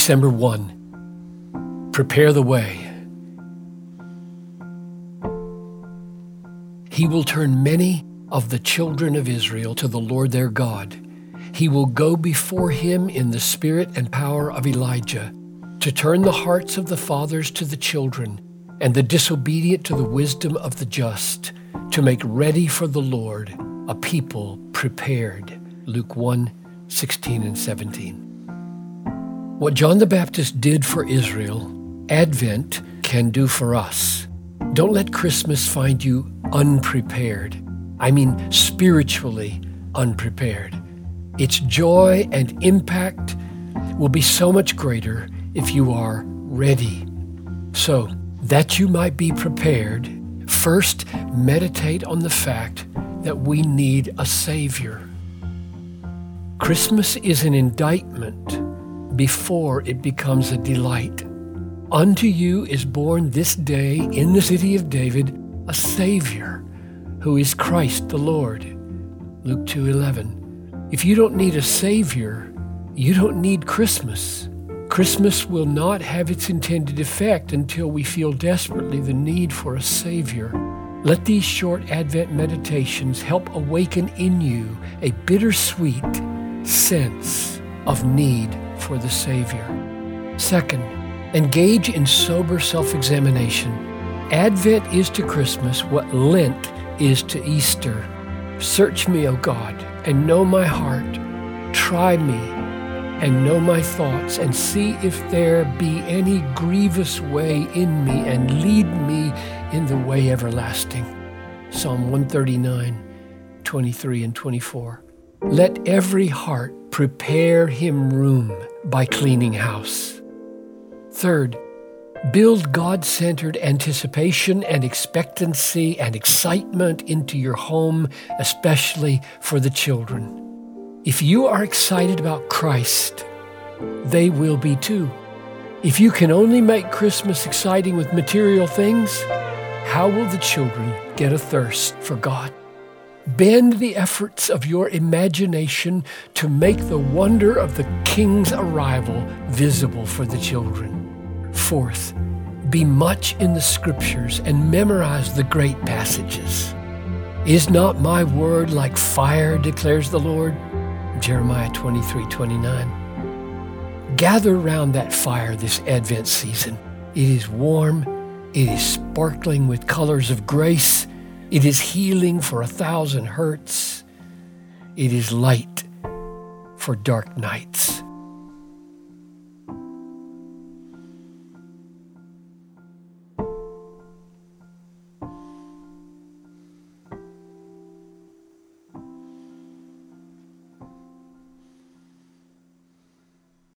December 1. Prepare the way. He will turn many of the children of Israel to the Lord their God. He will go before him in the spirit and power of Elijah to turn the hearts of the fathers to the children and the disobedient to the wisdom of the just, to make ready for the Lord a people prepared. Luke 1 16 and 17. What John the Baptist did for Israel, Advent can do for us. Don't let Christmas find you unprepared. I mean, spiritually unprepared. Its joy and impact will be so much greater if you are ready. So, that you might be prepared, first meditate on the fact that we need a Savior. Christmas is an indictment before it becomes a delight. Unto you is born this day in the city of David a Savior who is Christ the Lord. Luke 2:11. If you don't need a Savior, you don't need Christmas. Christmas will not have its intended effect until we feel desperately the need for a Savior. Let these short Advent meditations help awaken in you a bittersweet sense of need for the Savior. Second, engage in sober self examination. Advent is to Christmas what Lent is to Easter. Search me, O God, and know my heart. Try me and know my thoughts, and see if there be any grievous way in me, and lead me in the way everlasting. Psalm 139, 23 and 24. Let every heart prepare him room by cleaning house. Third, build God centered anticipation and expectancy and excitement into your home, especially for the children. If you are excited about Christ, they will be too. If you can only make Christmas exciting with material things, how will the children get a thirst for God? Bend the efforts of your imagination to make the wonder of the King's arrival visible for the children. Fourth, be much in the Scriptures and memorize the great passages. Is not my word like fire, declares the Lord? Jeremiah 23 29. Gather around that fire this Advent season. It is warm, it is sparkling with colors of grace, it is healing for a thousand hurts, it is light for dark nights.